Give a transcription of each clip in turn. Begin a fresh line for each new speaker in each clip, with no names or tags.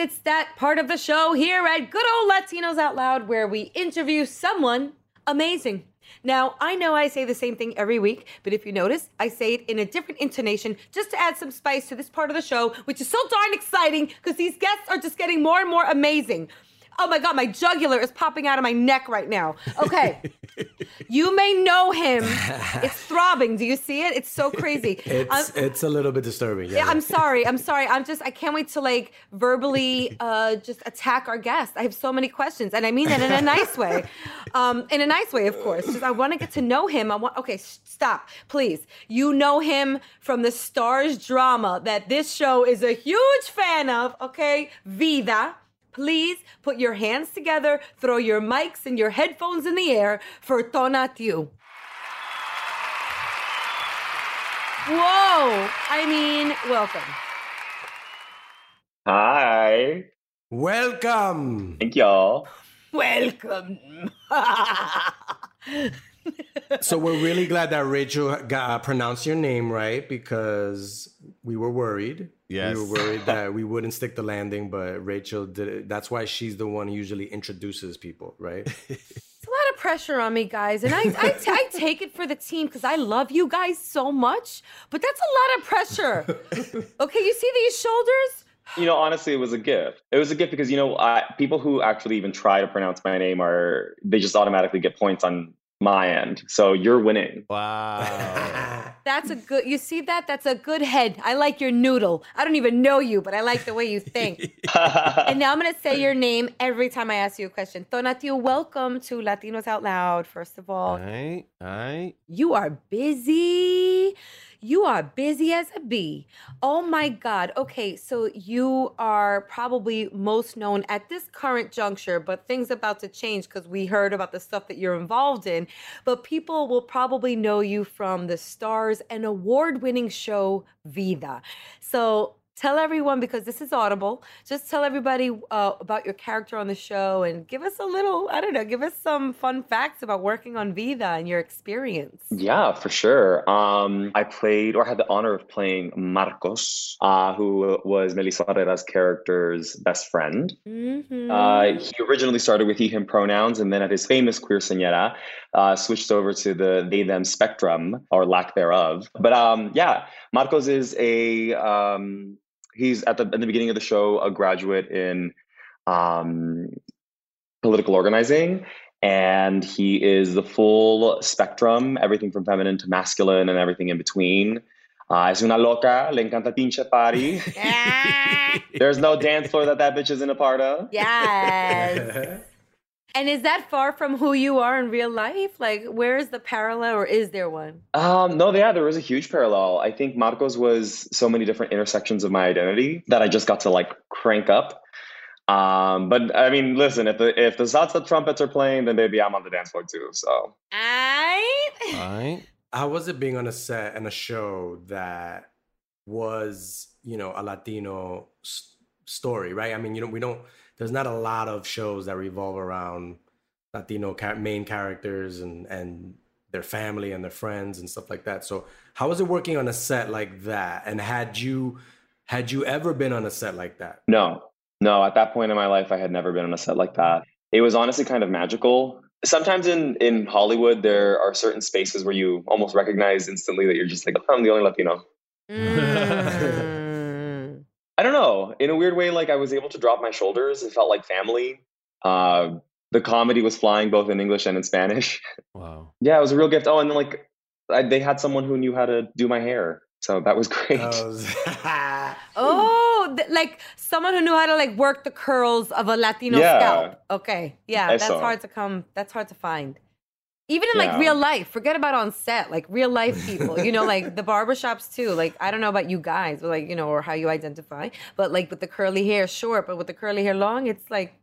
it's that part of the show here at Good Old Latinos Out Loud where we interview someone amazing. Now, I know I say the same thing every week, but if you notice, I say it in a different intonation just to add some spice to this part of the show, which is so darn exciting because these guests are just getting more and more amazing. Oh my God, my jugular is popping out of my neck right now. Okay. you may know him. It's throbbing. Do you see it? It's so crazy.
It's
I'm-
it's a little bit disturbing. Yeah,
yeah, I'm sorry. I'm sorry. I'm just I can't wait to like verbally uh just attack our guest. I have so many questions and I mean that in a nice way. Um in a nice way, of course. Just I want to get to know him. I want Okay, s- stop. Please. You know him from the Starz drama that this show is a huge fan of, okay? Vida. Please put your hands together, throw your mics and your headphones in the air for Tonatiuh. Whoa! I mean, welcome.
Hi.
Welcome.
Thank y'all.
Welcome.
So we're really glad that Rachel got, uh, pronounced your name right because we were worried.
Yes.
We were worried that we wouldn't stick the landing, but Rachel did it. That's why she's the one who usually introduces people, right?
It's a lot of pressure on me, guys, and I, I, t- I take it for the team because I love you guys so much. But that's a lot of pressure. Okay, you see these shoulders?
You know, honestly, it was a gift. It was a gift because you know, I, people who actually even try to pronounce my name are they just automatically get points on my end. So you're winning.
Wow.
That's a good. You see that? That's a good head. I like your noodle. I don't even know you, but I like the way you think. and now I'm gonna say your name every time I ask you a question. Tonatiuh, welcome to Latinos Out Loud. First of all,
all right. All right.
You are busy. You are busy as a bee. Oh my God. Okay, so you are probably most known at this current juncture, but things about to change because we heard about the stuff that you're involved in. But people will probably know you from the Starz and award winning show Vida. So tell everyone because this is audible just tell everybody uh, about your character on the show and give us a little i don't know give us some fun facts about working on vida and your experience
Yeah, for sure. Um, I played or had the honor of playing Marcos, uh, who was Melissa Barrera's character's best friend.
Mhm.
Uh, he originally started with he, him pronouns, and then at his famous queer señora, uh, switched over to the they, them spectrum or lack thereof. But um, yeah, Marcos is a um, he's at the in the beginning of the show a graduate in um, political organizing. And he is the full spectrum, everything from feminine to masculine and everything in between. Uh, es una loca, le encanta pinche party. There's no dance floor that that bitch isn't a part of.
yes and is that far from who you are in real life like where is the parallel or is there one
Um, no, yeah, there was a huge parallel. I think Marcos was so many different intersections of my identity that I just got to like crank up. Um, but I mean, listen, if the if the salsa trumpets are playing, then baby, I'm on the dance floor too. So
I
I,
How was it being on a set and a show that was, you know, a Latino s- story, right? I mean, you know, we don't. There's not a lot of shows that revolve around Latino ca- main characters and and their family and their friends and stuff like that. So, how was it working on a set like that? And had you had you ever been on a set like that?
no, no, at that point in my life, I had never been on a set like that. It was honestly kind of magical. Sometimes in in Hollywood, there are certain spaces where you almost recognize instantly that you're just like, I'm the only Latino.
Mm.
I don't know. In a weird way, like I was able to drop my shoulders. It felt like family. Uh, the comedy was flying both in English and in Spanish.
Wow.
yeah, it was a real gift. Oh, and then like I, they had someone who knew how to do my hair, so that was great.
Uh,
oh th- like someone who knew how to like work the curls of a latino
Yeah.
scalp okay yeah that's
Eso.
hard to come that's hard to find even in like real life forget about on set like real life people you know like the barbershops too like i don't know about you guys but like you know or how you identify but like with the curly hair short but with the curly hair long it's like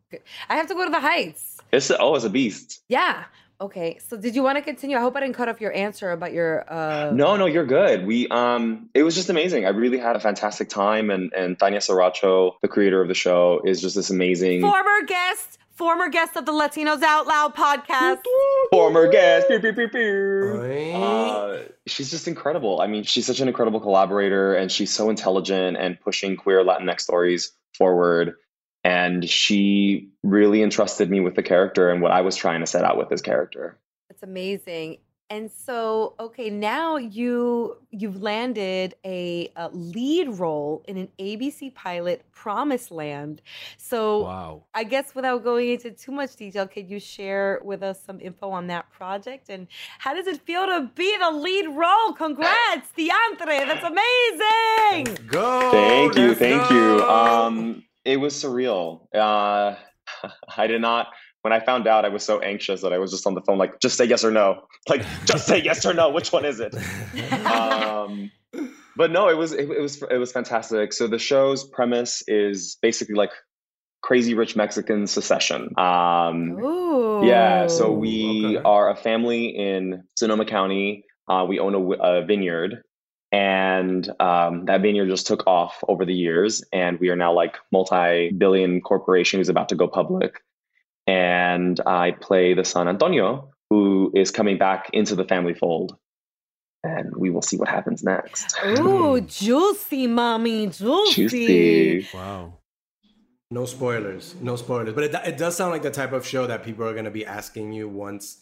i have to go to the heights
it's oh, it's a beast.
yeah okay so did you want to continue i hope i didn't cut off your answer about your uh
No, no, you're good. We um, it was just amazing. I really had a fantastic time, and and Tanya Saracho, the creator of the show, is just this amazing
former guest former guest of the latinos out loud podcast
former guest. Pew, pew, pew, pew. Uh, she's just incredible. I mean, she's such an incredible collaborator and she's so intelligent and pushing queer Latinx stories forward. And she really entrusted me with the character and what I was trying to set out with this character.
That's amazing. And so, okay, now you you've landed a, a lead role in an ABC pilot, Promised Land. So,
Wow.
I guess without going into too much detail, could you share with us some info on that project and how does it feel to be the lead role? Congrats, Diantre, that's amazing.
Go.
Thank you,
let's
thank you. Um, it was surreal. Uh, I did not. When I found out, I was so anxious that I was just on the phone, like, just say yes or no. Like, just say yes or no. Which one is it? um, but no, it was it, it was it was fantastic. So the show's premise is basically like crazy rich Mexican secession. Um,
Ooh.
yeah, so we
okay.
are a family in Sonoma County. Uh, we own a, a vineyard, and um, that vineyard just took off over the years, and we are now like multi-billion corporation who's about to go public. And I play the son Antonio, who is coming back into the family fold, and we will see what happens next.
Ooh, juicy, mommy, juicy.
Juicy.
Wow.
No spoilers. No spoilers. But it, it does sound like the type of show that people are going to be asking you once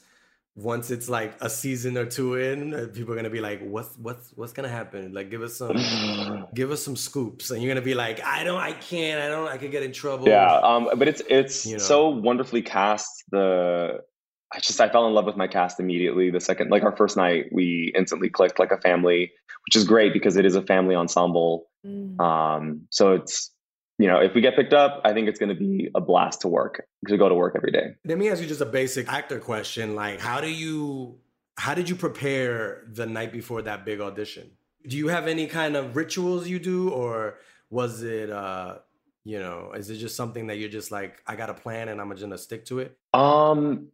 once it's like a season or two in. uh, People are going to be like, "What's what's what's going to happen? Like give us some give us some scoops." And you're going to be like, "I don't I can't. I don't I could get in trouble."
Yeah, um, but it's it's
You know.
so wonderfully cast. The I just I fell in love with my cast immediately. The second, like our first night, we instantly clicked like a family, which is great because it is a family ensemble.
Mm.
Um, so it's you know if we get picked up, I think it's going to be a blast to work to go to work every day.
Let me ask you just a basic actor question. Like, how do you, how did you prepare the night before that big audition? Do you have any kind of rituals you do, or was it, uh, you know, is it just something that you're just like, I got a plan and I'm just gonna stick to it?
Um,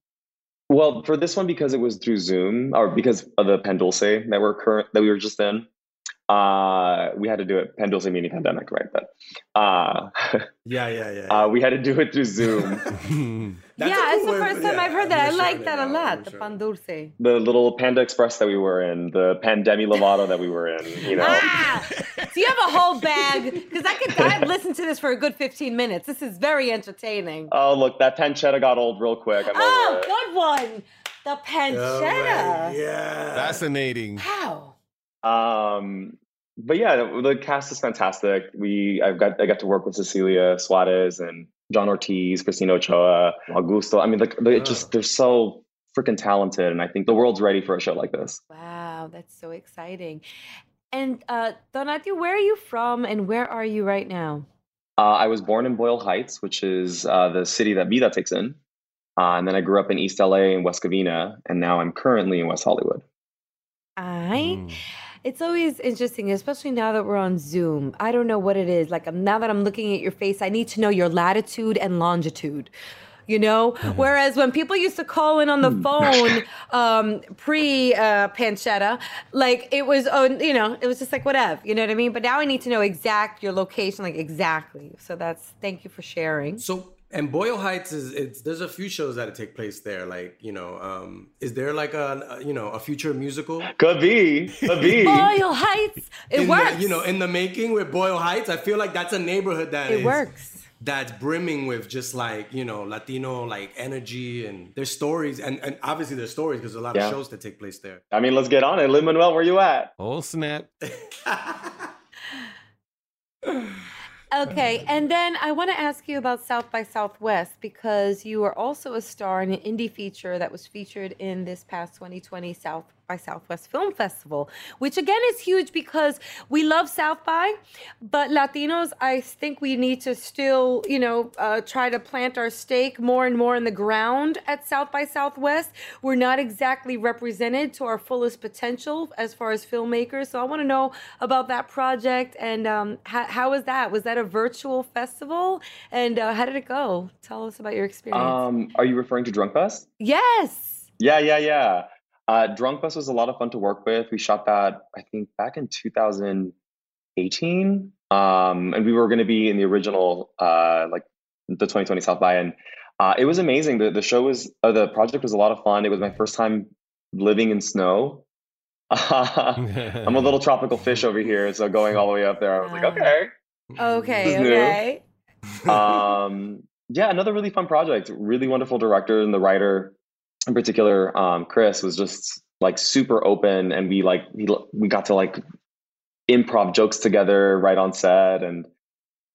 well, for this one because it was through Zoom or because of the Pendulce that we're current that we were just in, uh, we had to do it. Pendulce meaning pandemic, right? But uh,
Yeah, yeah, yeah.
uh, we had to do it through Zoom.
That's
yeah, it's the first time
yeah,
I've heard that. I like that a lot.
I'm
The
sure.
pan dulce.
the little Panda Express that we were in, the Pandemi Lovato that we were in, you know.
Ah! So you have a whole bag because I could I'd listen to this for a good 15 minutes. This is very entertaining.
Oh, look, that pancetta got old real quick. I'm
Oh, good one. The
Oh,
pancetta.
man, yeah.
Fascinating.
Wow.
Um, but yeah, the, the cast is fantastic. We I've got I got to work with Cecilia Suarez and John Ortiz, Christina Ochoa, Augusto. I mean, like they
Oh.
just they're so freaking talented, and I think the world's ready for a show like this.
Wow, that's so exciting. And uh, Donati, where are you from and where are you right now?
Uh, I was born in Boyle Heights, which is uh, the city that Vida takes in, uh, and then I grew up in East LA and West Covina, and now I'm currently in West Hollywood.
I.
Mm.
It's always interesting, especially now that we're on Zoom. I don't know what it is. Like now that I'm looking at your face, I need to know your latitude and longitude. You know, whereas when people used to call in on the phone um, pre uh, pancetta, like it was, oh, you know, it was just like whatever. You know what I mean? But now I need to know exact your location, like exactly. So that's thank you for sharing.
So and Boyle Heights is it's there's a few shows that take place there. Like you know, um, is there like a, a you know a future musical?
Could be, could be.
Boyle Heights, it
in
works.
The, you know, in the making with Boyle Heights, I feel like that's a neighborhood that
it
is-
works.
That's brimming with just like you know Latino like energy and there's stories and, and obviously there's stories because there's a lot
Yeah.
of shows that take place there.
I mean, let's get on it. Lin Manuel, where you at?
Oh snap!
Okay, um, and then I want to ask you about South by Southwest because you are also a star in an indie feature that was featured in this past 2020 South by Southwest Film Festival, which again is huge because we love South by, but Latinos, I think we need to still, you know, uh, try to plant our stake more and more in the ground at South by Southwest. We're not exactly represented to our fullest potential as far as filmmakers. So I want to know about that project and um, how, how was that? Was that a virtual festival? And uh, how did it go? Tell us about your experience.
Um, are you referring to Drunk Bus?
yes.
Yeah, yeah, yeah. Uh, Drunk Bus was a lot of fun to work with. We shot that, I think, back in 2018. Um, and we were going to be in the original, uh, like the 2020 South by. And uh, it was amazing. The, the show was, uh, the project was a lot of fun. It was my first time living in snow. I'm a little tropical fish over here, so going all the way up there, I was like, okay.
Okay,
This is new.
okay.
um, yeah, another really fun project. Really wonderful director and the writer, in particular, um, Chris was just like super open, and we like we we got to like improv jokes together right on set, and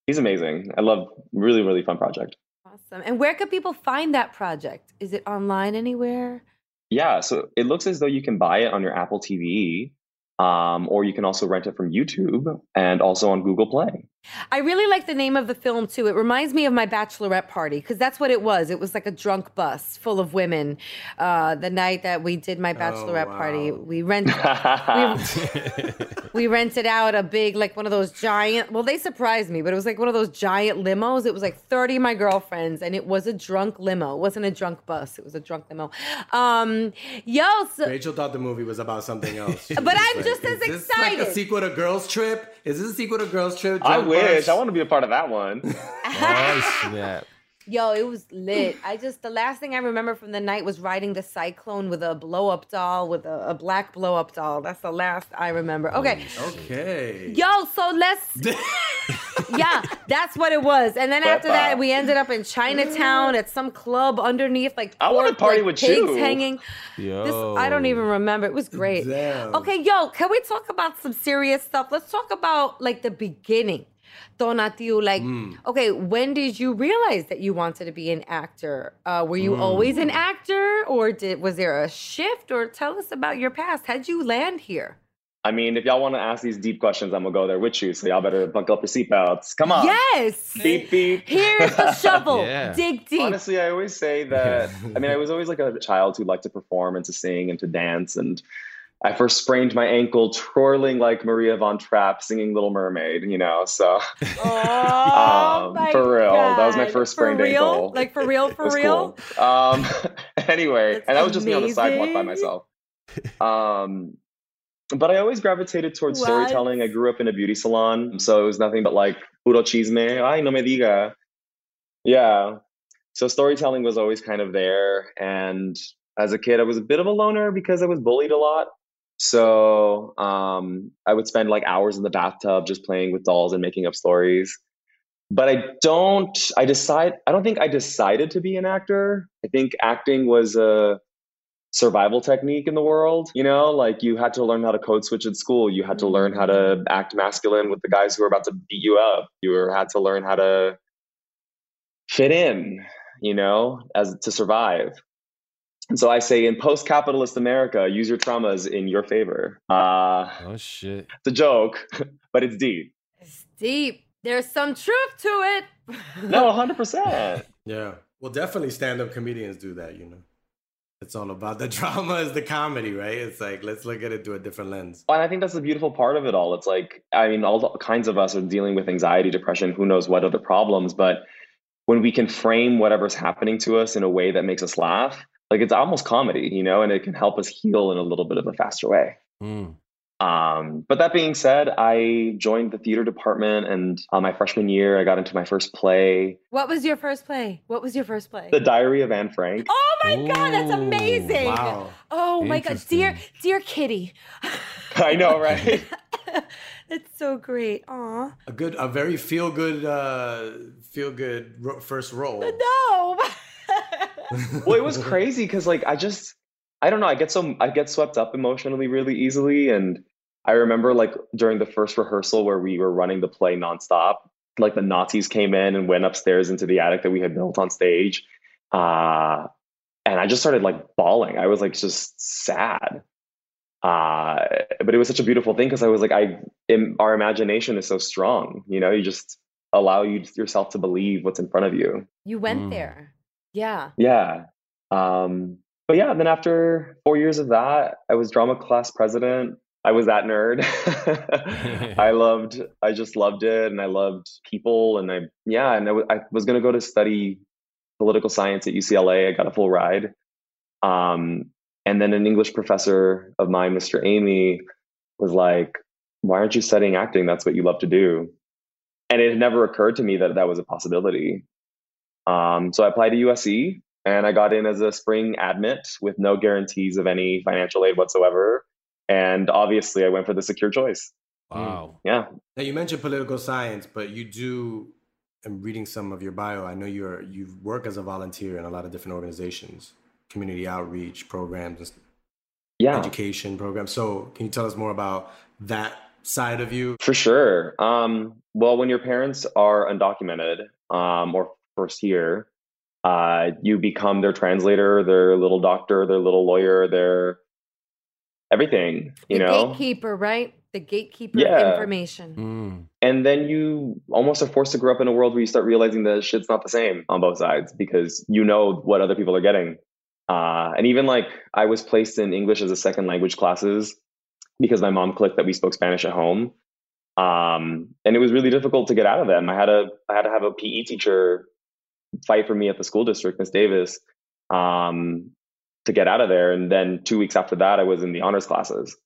he's amazing. I love really really fun project.
Awesome. And where could people find that project? Is it online anywhere?
Yeah, so it looks as though you can buy it on your Apple TV. Um, or you can also rent it from YouTube and also on Google Play.
I really like the name of the film too. It reminds me of my bachelorette party because that's what it was. It was like a drunk bus full of women. Uh, the night that we did my bachelorette party,
wow.
we rent we rented out a big like one of those giant. Well, they surprised me, but it was like one of those giant limos. It was like thirty of my girlfriends, and it was a drunk limo. It wasn't a drunk bus. It was a drunk limo. Um, yo, so,
Rachel thought the movie was about something else.
But I'm
like,
just as excited.
"Is this like a sequel to Girls Trip? Is this a sequel to Girls Trip?
I
Drunk
wish I want to be a part of that one.
oh snap!
Yo, it was lit. I just the last thing I remember from the night was riding the cyclone with a blow up doll with a, a black blow up doll. That's the last I remember. Okay.
Okay.
Yo, so let's Yeah, that's what it was. And then after that we ended up in Chinatown at some club underneath like
I wanna party
like,
with
pigs
you.
hanging.
Yo,
This I don't even remember. It was great.
Damn.
Okay, yo, can we talk about some serious stuff? Let's talk about like the beginning. Tonatiuh, like,
Mm.
okay, when did you realize that you wanted to be an actor? Uh, were you always an actor, or did was there a shift? Or tell us about your past. How'd you land here?
I mean, if y'all want to ask these deep questions, I'm gonna go there with you. So y'all better buckle up your seatbelts. Come on.
Yes.
Beep beep.
Here's the shovel.
Yeah.
Dig deep.
Honestly, I always say that. I mean, I was always like a child who liked to perform and to sing and to dance. And I first sprained my ankle twirling like Maria von Trapp singing Little Mermaid. You know, so
Oh,
Um, for real. That was my
God.
first
For
sprained
real?
ankle.
Like for real, for real.
cool. Um, anyway,
That's
and that was just me on the sidewalk by myself. Um, but I always gravitated towards
What?
storytelling. I grew up in a beauty salon, so it was nothing but like puro chisme. Ay, no me diga. Yeah. So storytelling was always kind of there. And as a kid, I was a bit of a loner because I was bullied a lot. So um, I would spend like hours in the bathtub just playing with dolls and making up stories. But I don't. I decide. I don't think I decided to be an actor. I think acting was a survival technique in the world. You know, like you had to learn how to code switch at school. You had to learn how to act masculine with the guys who were about to beat you up. You had to learn how to fit in. You know, as to survive. And so I say, in post-capitalist America, use your traumas in your favor. Uh,
Oh shit!
it's a joke, but it's deep.
It's deep. There's some truth to it.
No, hundred percent.
Yeah. Well, definitely stand-up comedians do that. You know, it's all about the drama is the comedy, right? It's like let's look at it through a different lens.
And I think that's the beautiful part of it all. It's like, I mean, all kinds of us are dealing with anxiety, depression, who knows what other problems. But when we can frame whatever's happening to us in a way that makes us laugh, like it's almost comedy, you know, and it can help us heal in a little bit of a faster way.
Mm.
Um, but that being said, I joined the theater department, and uh, my freshman year, I got into my first play,
what was your first play? What was your first play?
The Diary of Anne Frank.
oh my god, that's amazing.
Wow.
Oh my god, dear dear kitty.
I know, right?
That's so great. Aw.
A good, a very feel-good, uh, feel-good ro- first role.
No.
well, it was crazy because like I just I don't know, I get so I get swept up emotionally really easily. And I remember like during the first rehearsal where we were running the play nonstop, like the Nazis came in and went upstairs into the attic that we had built on stage. Uh and I just started like bawling. I was like just sad. Uh, but it was such a beautiful thing because I was like, I, im- our imagination is so strong. You know, you just allow you yourself to believe what's in front of you.
you went
Mm.
there. Yeah.
Yeah. Um, but yeah, then after four years of that, I was drama class president. I was that nerd. I loved, I just loved it. And I loved people. And I, yeah, and I was going to go to study political science at UCLA. I got a full ride. Um, and then an English professor of mine, Mr. Amy, was like, why aren't you studying acting? That's what you love to do. And it had never occurred to me that that was a possibility. Um, so I applied to USC and I got in as a spring admit with no guarantees of any financial aid whatsoever. And obviously, I went for the secure choice.
Wow.
Yeah.
Now you mentioned political science, but you do. I'm reading some of your bio. I know you're you work as a volunteer in a lot of different organizations, community outreach programs,
Yeah.
education programs. So can you tell us more about that side of you?
For sure. Um, well, when your parents are undocumented um, or first year, uh, you become their translator, their little doctor, their little lawyer, their everything, you
the
know?
gatekeeper, right? The gatekeeper
Yeah.
of information.
Mm.
And then you almost are forced to grow up in a world where you start realizing that shit's not the same on both sides because you know what other people are getting. Uh, and even like I was placed in English as a second language classes because my mom clicked that we spoke Spanish at home. Um, and it was really difficult to get out of them. I had a I had to have a PE teacher fight for me at the school district, Miss Davis, um, to get out of there. And then two weeks after that, I was in the honors classes.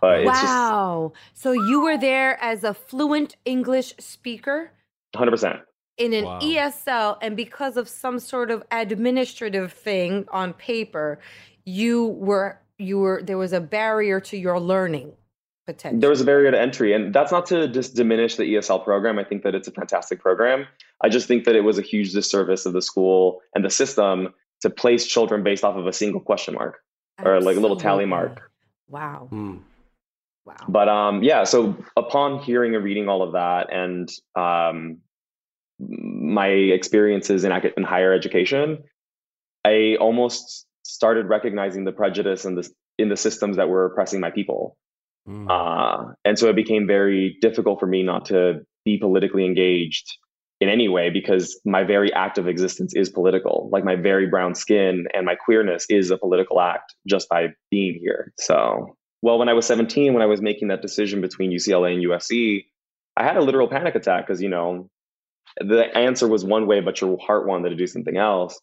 But it's just
wow. So you were there as a fluent English speaker
100. percent
in an
Wow.
ESL, and because of some sort of administrative thing on paper, you were you were there was a barrier to your learning potential.
there was a barrier to entry and that's not to just diminish the esl program i think that it's a fantastic program i just think that it was a huge disservice of the school and the system to place children based off of a single question mark or like a little tally mark
Wow.
Hmm.
Wow.
but um yeah so upon hearing and reading all of that and um my experiences in, in higher education i almost started recognizing the prejudice and the in the systems that were oppressing my people
Mm.
uh, and so it became very difficult for me not to be politically engaged in any way because my very act of existence is political. Like my very brown skin and my queerness is a political act just by being here. So, well, when I was 17, when I was making that decision between UCLA and USC, I had a literal panic attack because, you know, the answer was one way, but your heart wanted to do something else.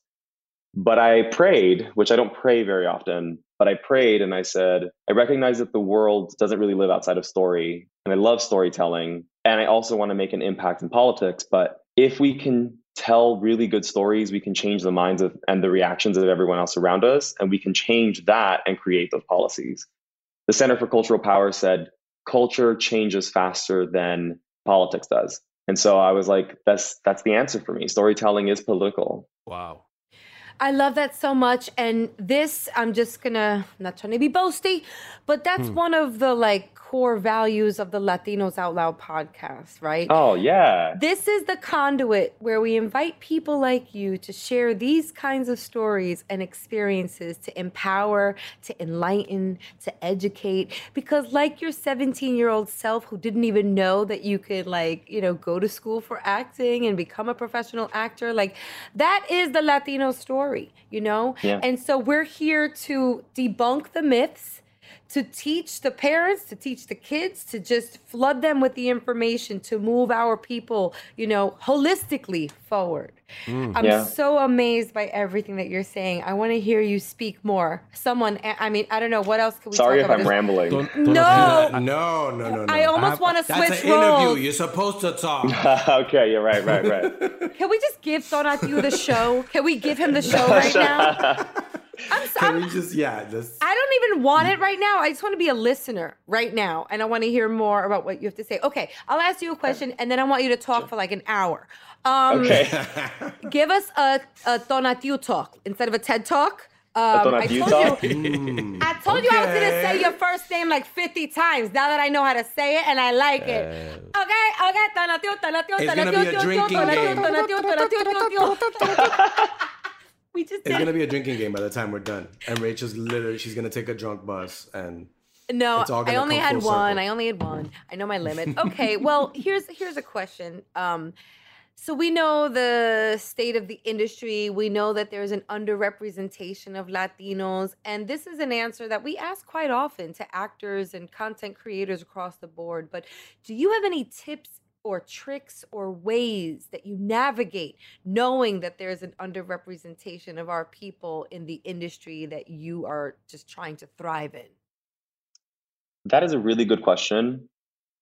But I prayed, which I don't pray very often, but I prayed and I said, I recognize that the world doesn't really live outside of story. And I love storytelling. And I also want to make an impact in politics. But if we can tell really good stories, we can change the minds of and the reactions of everyone else around us. And we can change that and create those policies. The Center for Cultural Power said, culture changes faster than politics does. And so I was like, that's that's the answer for me. Storytelling is political.
Wow.
I love that so much. And this, I'm just gonna I'm not trying to be boasty, but that's
Hmm.
one of the like core values of the Latinos Out Loud podcast, right?
Oh yeah.
This is the conduit where we invite people like you to share these kinds of stories and experiences to empower, to enlighten, to educate. Because, like your 17 year old self who didn't even know that you could, like, you know, go to school for acting and become a professional actor, like, that is the Latino story, you know?
Yeah.
And so we're here to debunk the myths to teach the parents, to teach the kids, to just flood them with the information to move our people, you know, holistically forward. Mm. I'm
Yeah.
so amazed by everything that you're saying. I want to hear you speak more. Someone, I mean, I don't know what else can we
Sorry
talk
if
about.
I'm
There's-
rambling.
Don't- don't-
No.
no, no, no, no.
I almost want to switch That's
an
roles.
interview. You're supposed to talk.
okay, yeah, right, right, right.
Can we just give Tonatiuh the show? Can we give him the show right now? I'm, so,
Can
I'm
we just, yeah, just.
I don't even want it right now. I just want to be a listener right now, and I want to hear more about what you have to say. Okay, I'll ask you a question, and then I want you to talk for like an hour. Um,
Okay.
Give us a, a Tonatiuh talk instead of a TED talk. Um, I told
talk?
you,
Mm,
I told you I was gonna say your first name like 50 times. Now that I know how to say it and I like it. Okay, okay, Tonatiuh, Tonatiuh,
It's gonna
Tonatiuh,
be a
Tonatiuh,
Tonatiuh.
Tonatiuh, Tonatiuh, Tonatiuh. We just
It's
did.
gonna be a drinking game by the time we're done. And Rachel's literally, she's gonna take a drunk bus and
No, I only had one.
circle.
I only had one. I know my limit. Okay, well, here's here's a question. Um, so we know the state of the industry. We know that there's an underrepresentation of Latinos, and this is an answer that we ask quite often to actors and content creators across the board. But do you have any tips or tricks or ways that you navigate knowing that there's an underrepresentation of our people in the industry that you are just trying to thrive in?
That is a really good question.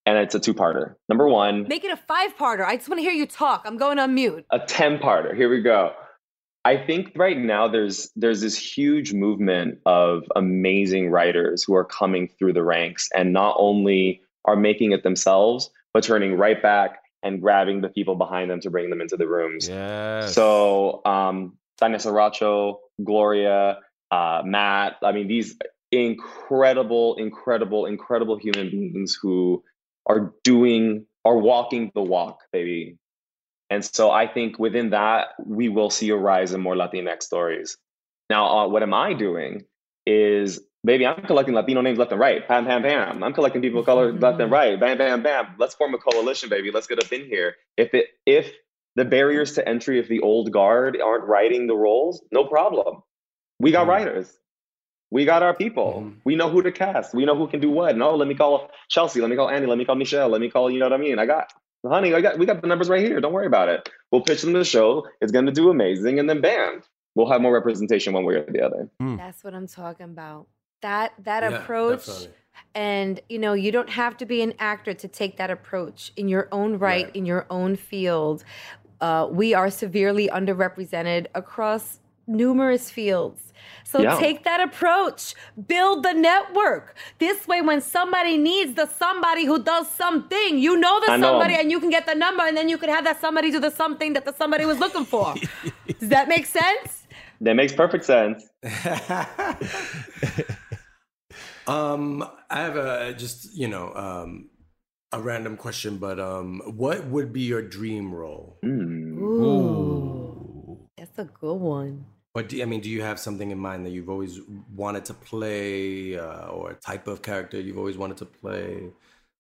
And it's a two parter. Number one,
Make it a five parter. I just want to hear you talk. I'm going on mute.
a 10 parter. Here we go. I think right now there's there's this huge movement of amazing writers who are coming through the ranks and not only are making it themselves, but turning right back and grabbing the people behind them to bring them into the rooms.
Yes.
So um Tanya Saracho, Gloria, uh, Matt, I mean these incredible, incredible, incredible human beings who are doing are walking the walk, baby. And so I think within that, we will see a rise in more Latinx stories. Now, uh, what am I doing is, baby, I'm collecting Latino names left and right. Pam, pam, pam. I'm collecting people of color left and mm-hmm. right. Bam, bam, bam. Let's form a coalition, baby. Let's get up in here. If it, if the barriers to entry, of the old guard aren't writing the roles, no problem. We got
mm-hmm.
writers. We got our people.
Mhm.
We know who to cast. We know who can do what. No, let me call Chelsea. Let me call Annie. Let me call Michelle. Let me call, you know what I mean? I got, honey, I got, we got the numbers right here. Don't worry about it. We'll pitch them the show. It's going to do amazing. And then bam, we'll have more representation one way or the other. Mm.
That's what I'm talking about. That that
Yeah,
approach
definitely.
and you know, you don't have to be an actor to take that approach in your own right,
Right.
in your own field. Uh, we are severely underrepresented across numerous fields. So
Yeah.
take that approach. Build the network. This way when somebody needs the somebody who does something, you know the
I know.
somebody and you can get the number and then you could have that somebody do the something that the somebody was looking for. Does that make sense?
That makes perfect sense.
um, I have a just you know um, a random question, but um, what would be your dream role?
Mm.
Ooh. That's a good one.
What do I mean? Do you have something in mind that you've always wanted to play, uh, or a type of character you've always wanted to play?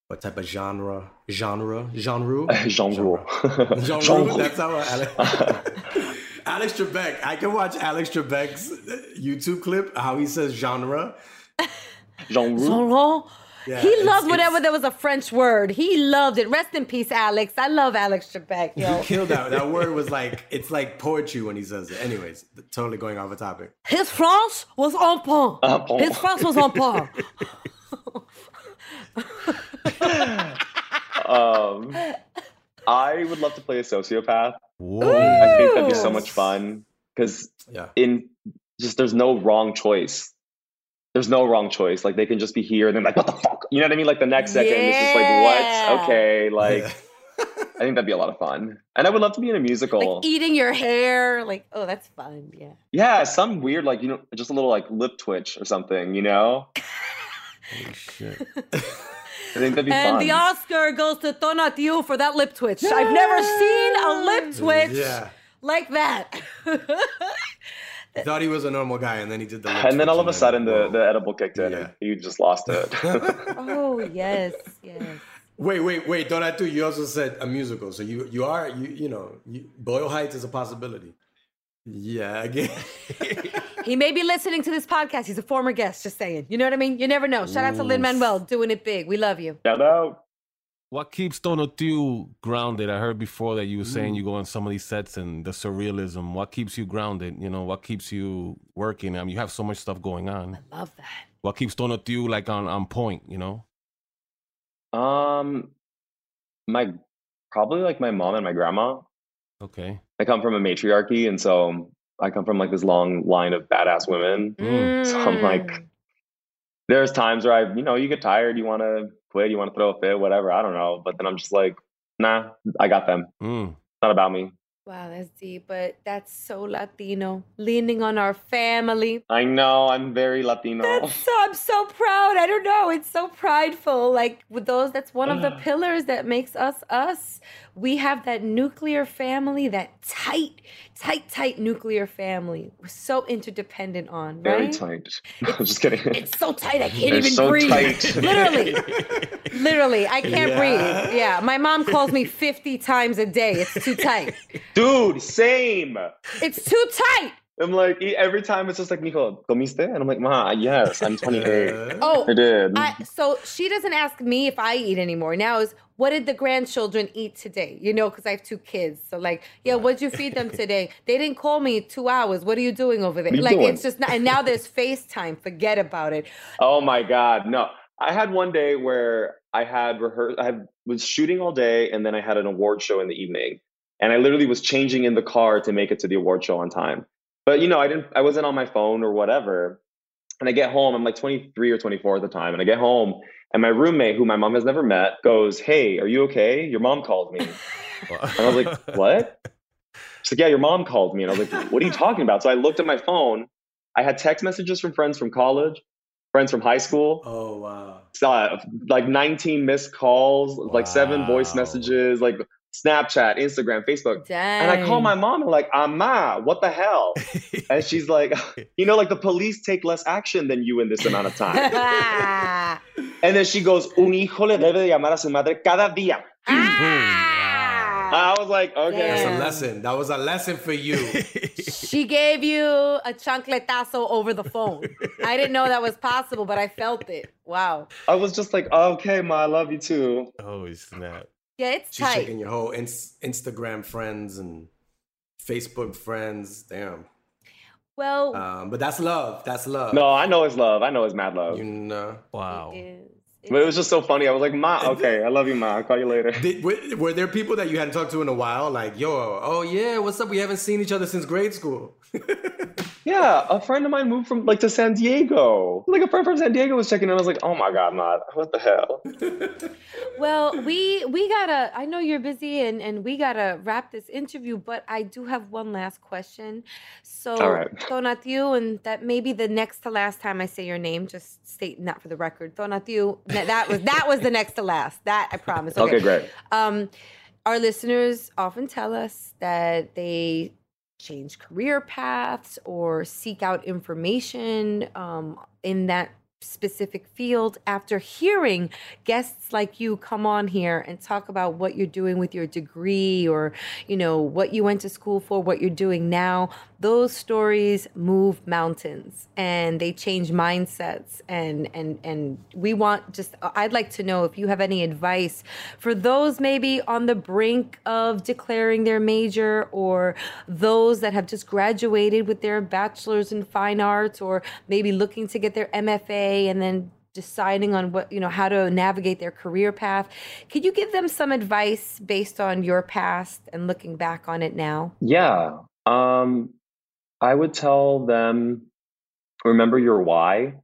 What type of genre? Genre? Genre?
Genre.
Genre.
Genre.
That's how Alex, Alex Trebek. I can watch Alex Trebek's YouTube clip. How he says genre.
Genre.
Genre.
Yeah,
he
it's-
loved whenever
it's-
there was a French word. He loved it. Rest in peace, Alex. I love Alex Trebek,
He
yo.
killed that. That word was like it's like poetry when he says it. Anyways, totally going off a topic.
His France was en point.
En point.
His France was en point.
um, I would love to play a sociopath.
Whoa.
I think that'd be so much fun because
Yeah.
in just there's no wrong choice. There's no wrong choice. Like they can just be here and then like what the fuck? You know what I mean? Like the next second it's just like what? Okay, like
Yeah.
I think that'd be a lot of fun. And I would love to be in a musical.
like eating your hair. Like, oh, that's fun. Yeah.
yeah, some weird like you know just a little like lip twitch or something, you know?
Holy shit.
I think that'd be
And
fun.
the Oscar goes to Tonatiuh for that lip twitch. I've never seen a lip twitch
Yeah.
like that.
He thought he was a normal guy, and then he did the.
and then all of a sudden the, the edible kicked in
Yeah.
and he just lost it.
oh yes, yes.
Wait, wait, wait! Tonatiuh, you also said a musical, so you you are you you know you, Boyle Heights is a possibility. Yeah, again.
He may be listening to this podcast. He's a former guest. Just saying. You know what I mean? You never know. Shout out to Lin Manuel doing it big. We love you.
Shout out.
What keeps Tonatiuh grounded? I heard before that you were
Mm.
saying you go on some of these sets and the surrealism. What keeps you grounded? You know, what keeps you working? I mean, you have so much stuff going on.
I love that.
What keeps Tonatiuh like on, on point, you know?
Um, my probably like my mom and my grandma.
Okay.
I come from a matriarchy, and so I come from like this long line of badass women.
Mm.
So I'm like-
Mm.
There's times where I, you know, you get tired, you want to quit, you want to throw a fit, whatever. I don't know, but then I'm just like, nah, I got them.
Mm.
It's not about me.
Wow, that's deep, but that's so Latino. Leaning on our family.
I know I'm very Latino.
That's so I'm so proud. I don't know. It's so prideful. Like with those, that's one of the pillars that makes us us. We have that nuclear family, that tight, tight, tight nuclear family. We're so interdependent on,
Very
right?
tight. I'm just kidding.
It's so tight I can't
They're
even
so
breathe.
tight.
Literally. Literally, I can't
Yeah.
breathe. Yeah, my mom calls me 50 times a day. It's too tight.
Dude, same.
It's too tight.
I'm like, every time it's just like, Mijo, comiste? And I'm like, Ma, yes, I'm 28.
Oh,
I did.
I, so she doesn't ask me if I eat anymore. Now is what did the grandchildren eat today? You know, because I have two kids. So like, yeah, what'd you feed them today? They didn't call me two hours. What are you doing over there?
What are you
like
doing?
it's just not. And now there's FaceTime. Forget about it.
Oh my God, no. I had one day where I had rehearsed, I had, was shooting all day, and then I had an award show in the evening. And I literally was changing in the car to make it to the award show on time. But you know, I didn't I wasn't on my phone or whatever. And I get home, I'm like 23 or 24 at the time, and I get home and my roommate, who my mom has never met, goes, Hey, are you okay? Your mom called me. and I was like, What? She's like, Yeah, your mom called me. And I was like, What are you talking about? So I looked at my phone. I had text messages from friends from college, friends from high school.
Oh wow.
Uh, like 19 missed calls, wow. like seven voice messages, like Snapchat, Instagram, Facebook.
Dang.
And I call my mom and like, Ama, what the hell? and she's like, you know, like the police take less action than you in this amount of time. and then she goes, un hijo le debe de llamar a su madre cada día. Ah! Mm-hmm. I was like, okay.
That's a lesson. That was a lesson for you.
she gave you a chancletazo over the phone. I didn't know that was possible, but I felt it. Wow.
I was just like, okay, ma, I love you too.
Oh, snap.
Yeah, it's
She's
tight.
checking your whole ins- Instagram friends and Facebook friends. Damn.
Well,
um, but that's love. That's love.
No, I know it's love. I know it's mad love.
You know.
Wow.
But it was just so funny. I was like, Ma, okay, I love you, Ma. I'll call you later.
Did, were, were, there people that you hadn't talked to in a while? Like, yo, oh yeah, what's up? We haven't seen each other since grade school.
Yeah, a friend of mine moved from like to San Diego. Like a friend from San Diego was checking in. I was like, oh my god, Ma, what the hell?
well, we we gotta. I know you're busy, and and we gotta wrap this interview. But I do have one last question. So,
All right.
Tonatiuh, and that may be the next to last time I say your name. Just stating that for the record, Tonatiuh. That was that was the next to last. That I promise.
Okay, okay great.
Um, our listeners often tell us that they change career paths or seek out information um, in that specific field after hearing guests like you come on here and talk about what you're doing with your degree or you know what you went to school for what you're doing now. Those stories move mountains and they change mindsets. And and and we want just I'd like to know if you have any advice for those maybe on the brink of declaring their major or those that have just graduated with their bachelor's in fine arts or maybe looking to get their MFA and then deciding on what you know how to navigate their career path. Could you give them some advice based on your past and looking back on it now?
Yeah. Um I would tell them remember your why,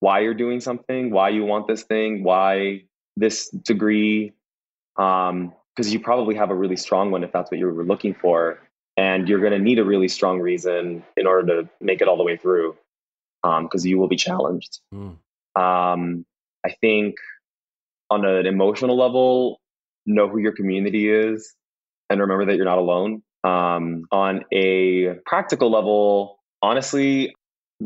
why you're doing something, why you want this thing, why this degree. Um, because you probably have a really strong one if that's what you were looking for. And you're going to need a really strong reason in order to make it all the way through because um, you will be challenged. Mm. Um, I think on an emotional level, know who your community is and remember that you're not alone. Um, on a practical level, honestly,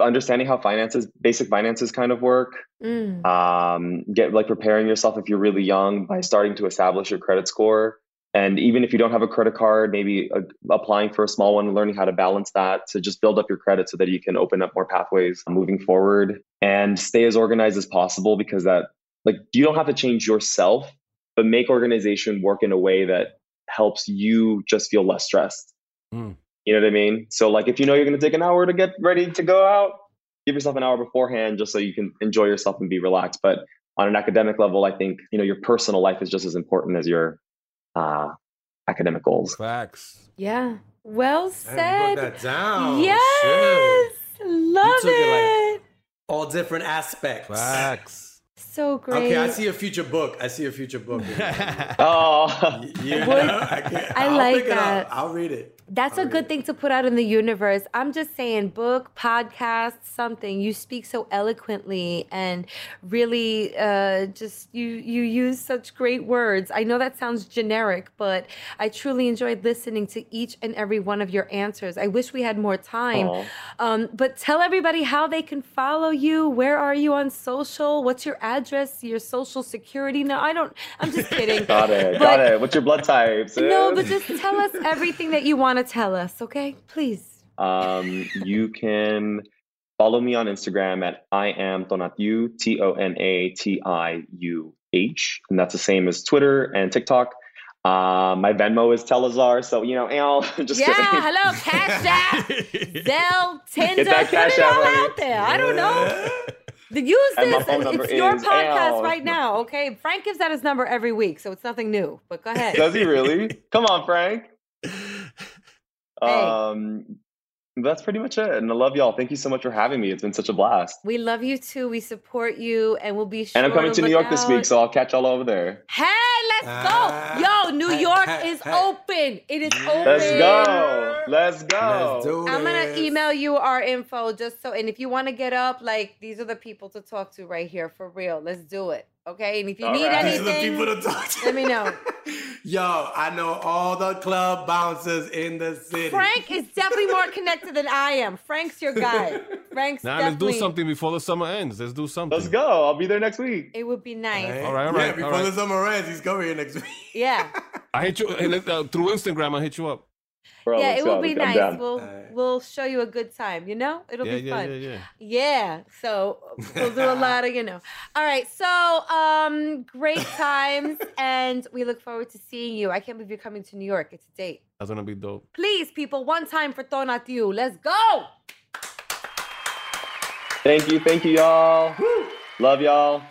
understanding how finances, basic finances kind of work, mm. um, get like preparing yourself if you're really young by starting to establish your credit score. And even if you don't have a credit card, maybe uh, applying for a small one, learning how to balance that to just build up your credit so that you can open up more pathways moving forward and stay as organized as possible because that, like, you don't have to change yourself, but make organization work in a way that helps you just feel less stressed. Mm. You know what I mean? So like if you know you're going to take an hour to get ready to go out, give yourself an hour beforehand just so you can enjoy yourself and be relaxed. But on an academic level, I think, you know, your personal life is just as important as your uh, academic goals.
Facts.
Yeah. Well said.
that down.
Yes. Shit. Love it. it like
all different aspects.
Facts
so great.
Okay, I see a future book. I see a future book.
oh,
yeah. I,
I like that.
I'll read it.
That's
I'll
a good
it.
thing to put out in the universe. I'm just saying, book, podcast, something. You speak so eloquently and really uh, just you you use such great words. I know that sounds generic, but I truly enjoyed listening to each and every one of your answers. I wish we had more time. Um, but tell everybody how they can follow you. Where are you on social? What's your address? Your social security? No, I don't. I'm just kidding.
got it. But, got it. What's your blood type?
No, but just tell us everything that you want to tell us, okay? Please.
Um, you can follow me on Instagram at I am Tonatiuh, T O N A T I U H. And that's the same as Twitter and TikTok. Uh, my Venmo is Telazar, so you know, just
yeah,
kidding.
hello, Cash App, Zelle, Tinder, put it all out there. I don't know. Use this. It's your podcast right now, okay? Frank gives out his number every week, so it's nothing new. But go ahead.
Does he really? Come on, Frank. Um, that's pretty much it. And I love y'all. Thank you so much for having me. It's been such a blast.
We love you too. We support you, and we'll be sure.
And I'm coming to New York
look
this week, so I'll catch y'all over there.
Hey, let's
Ah,
go! Yo, New
hey,
York
hey,
is
hey.
open. It is open.
Let's go. Let's go.
Let's do
I'm gonna email you our info just so, and if you want to get up, like these are the people to talk to right here for real. Let's do it, okay? And if you
All
need
right.
These are the
anything,
people to talk to.
let me know.
Yo, I know all the club bouncers in the city.
Frank is definitely more connected than I am. Frank's your guy. Frank's
Now let's do something before the summer ends. Let's do something.
Let's go. I'll be there next week.
It would be nice.
Right?
All right, all
Yeah,
right,
before
all right.
the summer ends, he's coming here next week.
Yeah,
I hit you hey, uh, through Instagram. I hit you up.
Bro,
yeah, it will be nice.
down.
We'll
Alright.
we'll show you a good time. You know, it'll
yeah,
be
yeah,
fun.
yeah, yeah.
Yeah, so we'll do a lot of, you know. All right, so um great times and we look forward to seeing you. I can't believe you're coming to New York. It's a date.
That's gonna be dope.
Please, people, one time for Tonatiuh. Let's go.
Thank you. Thank you, y'all. Love y'all.